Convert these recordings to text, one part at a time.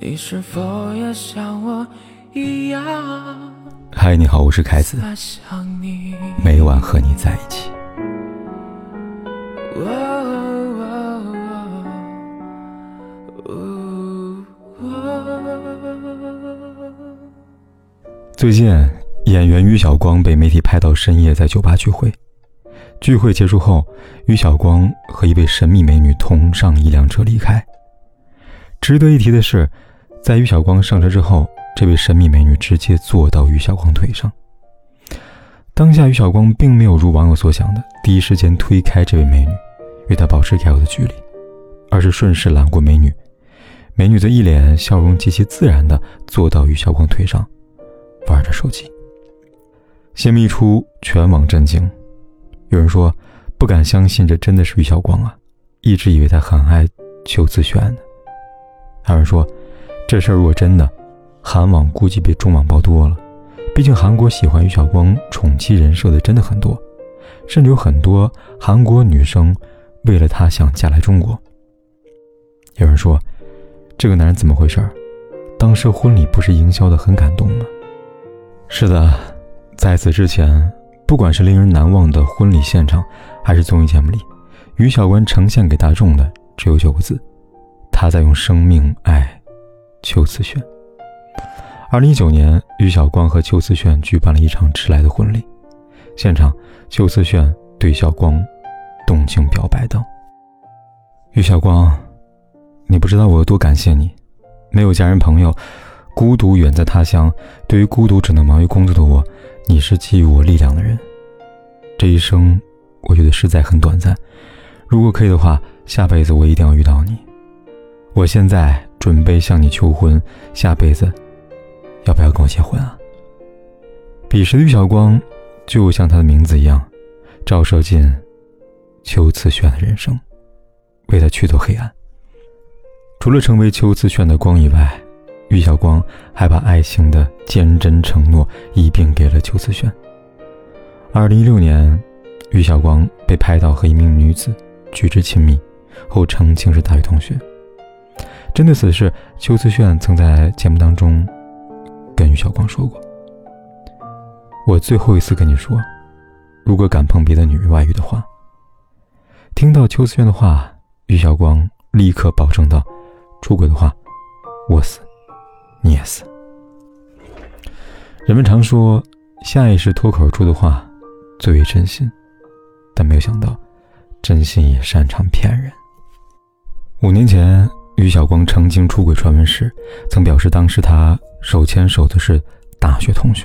你是否也像我一样？嗨，你好，我是凯子，每晚和你在一起。最近，演员于晓光被媒体拍到深夜在酒吧聚会。聚会结束后，于晓光和一位神秘美女同上一辆车离开。值得一提的是。在于晓光上车之后，这位神秘美女直接坐到于晓光腿上。当下，于晓光并没有如网友所想的第一时间推开这位美女，与她保持该有的距离，而是顺势揽过美女。美女则一脸笑容，极其自然地坐到于晓光腿上，玩着手机。新闻一出，全网震惊。有人说，不敢相信这真的是于晓光啊，一直以为他很爱邱子轩呢。还有人说。这事儿如果真的，韩网估计比中网爆多了。毕竟韩国喜欢于晓光宠妻人设的真的很多，甚至有很多韩国女生为了他想嫁来中国。有人说，这个男人怎么回事？当时婚礼不是营销的很感动吗？是的，在此之前，不管是令人难忘的婚礼现场，还是综艺节目里，于晓光呈现给大众的只有九个字：他在用生命爱。邱瓷炫。二零一九年，于晓光和邱瓷炫举办了一场迟来的婚礼。现场，邱瓷炫对晓光动情表白道：“于晓光，你不知道我有多感谢你。没有家人朋友，孤独远在他乡，对于孤独只能忙于工作的我，你是给予我力量的人。这一生，我觉得实在很短暂。如果可以的话，下辈子我一定要遇到你。我现在。”准备向你求婚，下辈子要不要跟我结婚啊？彼时的于晓光，就像他的名字一样，照射进邱慈炫的人生，为他驱走黑暗。除了成为邱慈炫的光以外，于晓光还把爱情的坚贞承诺一并给了邱慈炫。二零一六年，于晓光被拍到和一名女子举止亲密，后澄清是大学同学。针对此事，邱思炫曾在节目当中跟于晓光说过：“我最后一次跟你说，如果敢碰别的女人外遇的话。”听到邱思炫的话，于晓光立刻保证道：“出轨的话，我死，你也死。”人们常说，下意识脱口而出的话最为真心，但没有想到，真心也擅长骗人。五年前。于晓光曾经出轨传闻时，曾表示当时他手牵手的是大学同学，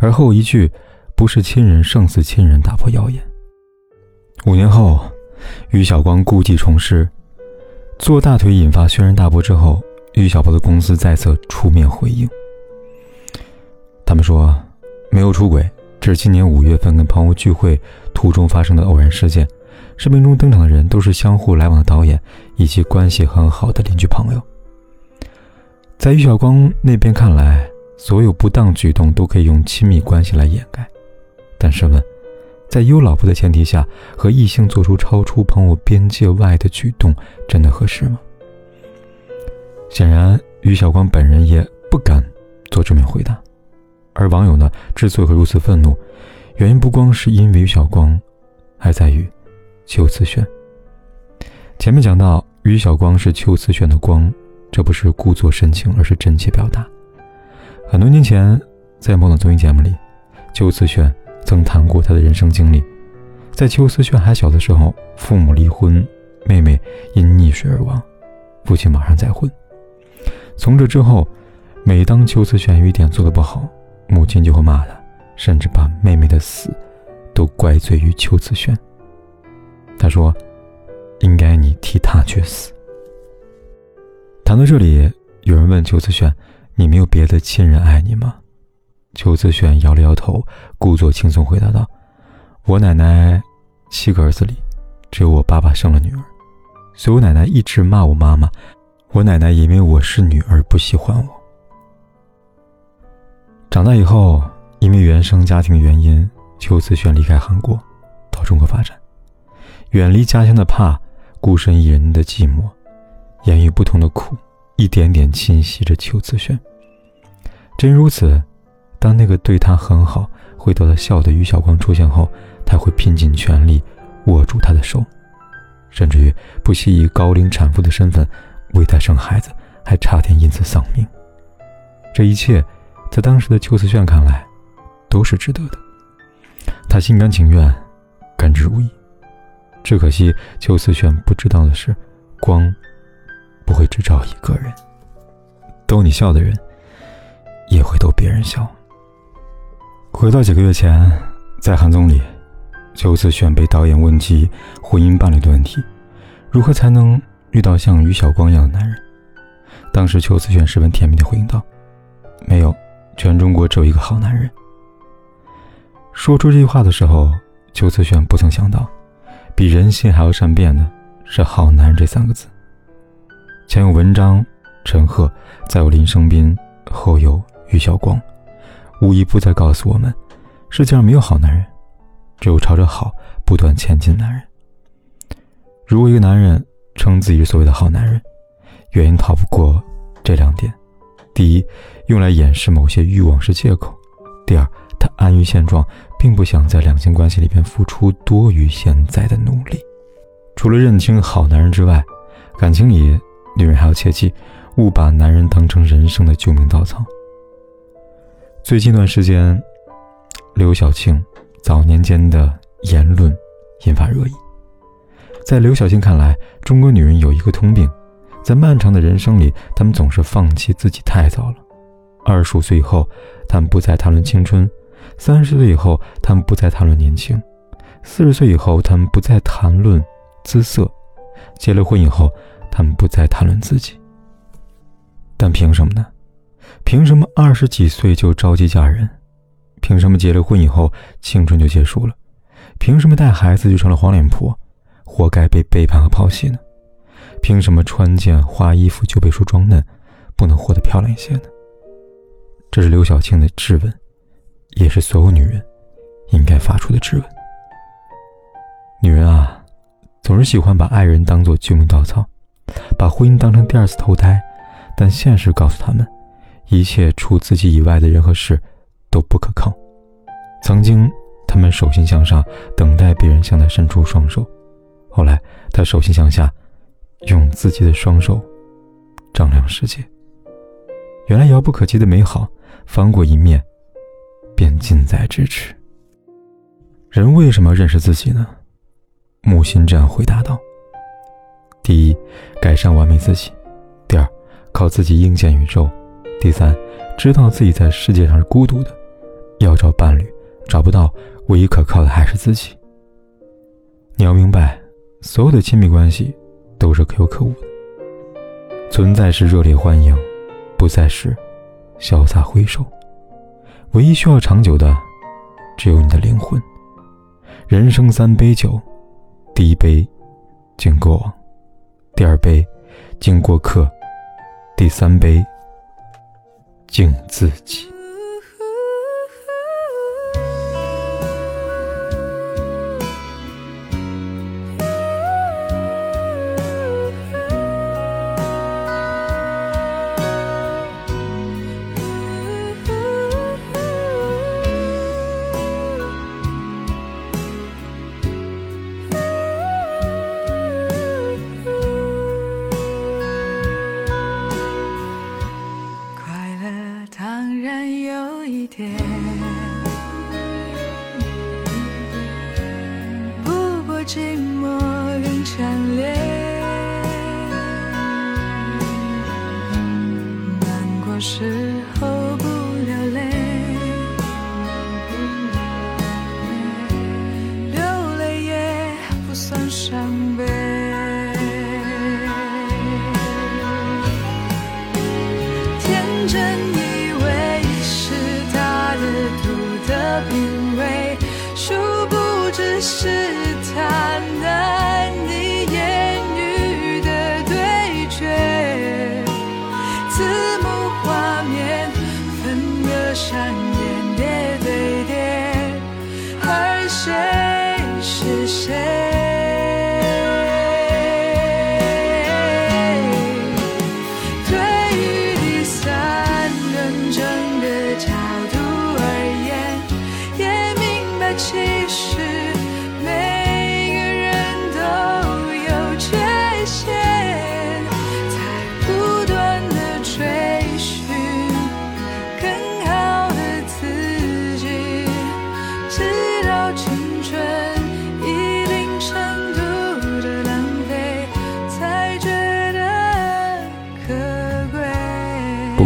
而后一句“不是亲人胜似亲人”打破谣言。五年后，于晓光故技重施，做大腿引发轩然大波之后，于晓波的公司再次出面回应。他们说没有出轨，这是今年五月份跟朋友聚会途中发生的偶然事件。视频中登场的人都是相互来往的导演以及关系很好的邻居朋友。在于晓光那边看来，所有不当举动都可以用亲密关系来掩盖。但是问，在有老婆的前提下，和异性做出超出朋友边界外的举动，真的合适吗？显然，于晓光本人也不敢做正面回答。而网友呢，之所以会如此愤怒，原因不光是因为于晓光，还在于。邱慈炫。前面讲到，于晓光是邱慈炫的光，这不是故作深情，而是真切表达。很多年前，在某档综艺节目里，邱慈炫曾谈过他的人生经历。在邱慈炫还小的时候，父母离婚，妹妹因溺水而亡，父亲马上再婚。从这之后，每当邱慈炫有一点做的不好，母亲就会骂他，甚至把妹妹的死都怪罪于邱慈炫。他说：“应该你替他去死。”谈到这里，有人问邱子炫：“你没有别的亲人爱你吗？”邱子炫摇了摇头，故作轻松回答道：“我奶奶七个儿子里，只有我爸爸生了女儿，所以我奶奶一直骂我妈妈。我奶奶因为我是女儿不喜欢我。长大以后，因为原生家庭原因，邱子炫离开韩国，到中国发展。”远离家乡的怕，孤身一人的寂寞，言语不同的苦，一点点侵袭着邱子轩。真如此，当那个对他很好、会逗他笑的于小光出现后，他会拼尽全力握住他的手，甚至于不惜以高龄产妇的身份为他生孩子，还差点因此丧命。这一切，在当时的邱思炫看来，都是值得的。他心甘情愿，甘之如饴。只可惜邱思炫不知道的是，光不会只照一个人，逗你笑的人，也会逗别人笑。回到几个月前，在韩综里。邱思炫被导演问及婚姻伴侣的问题，如何才能遇到像于晓光一样的男人？当时邱思炫十分甜蜜地回应道：“没有，全中国只有一个好男人。”说出这句话的时候，邱思炫不曾想到，比人心还要善变的是“好男人”这三个字。前有文章、陈赫，再有林生斌，后有于晓光，无一不在告诉我们：世界上没有好男人。只有朝着好不断前进的男人。如果一个男人称自己是所谓的好男人，原因逃不过这两点：第一，用来掩饰某些欲望是借口；第二，他安于现状，并不想在两性关系里边付出多于现在的努力。除了认清好男人之外，感情里女人还要切记，勿把男人当成人生的救命稻草。最近一段时间，刘晓庆。早年间的言论引发热议。在刘晓庆看来，中国女人有一个通病，在漫长的人生里，她们总是放弃自己太早了。二十五岁以后，她们不再谈论青春；三十岁以后，他们不再谈论年轻；四十岁以后，他们不再谈论姿色；结了婚以后，他们不再谈论自己。但凭什么呢？凭什么二十几岁就着急嫁人？凭什么结了婚以后青春就结束了？凭什么带孩子就成了黄脸婆，活该被背叛和抛弃呢？凭什么穿件花衣服就被说装嫩，不能活得漂亮一些呢？这是刘晓庆的质问，也是所有女人应该发出的质问。女人啊，总是喜欢把爱人当做救命稻草，把婚姻当成第二次投胎，但现实告诉他们，一切除自己以外的人和事。都不可靠。曾经，他们手心向上，等待别人向他伸出双手；后来，他手心向下，用自己的双手丈量世界。原来，遥不可及的美好，翻过一面，便近在咫尺。人为什么要认识自己呢？木心这样回答道：“第一，改善完美自己；第二，靠自己应见宇宙；第三，知道自己在世界上是孤独的。”要找伴侣，找不到，唯一可靠的还是自己。你要明白，所有的亲密关系都是可有可无的。存在时热烈欢迎，不在时潇洒挥手。唯一需要长久的，只有你的灵魂。人生三杯酒，第一杯敬过往，第二杯敬过客，第三杯敬自己。真以为是他的独特品味，殊不知是。他难以言喻的对决，字幕画面分割上演叠对叠，而谁是谁？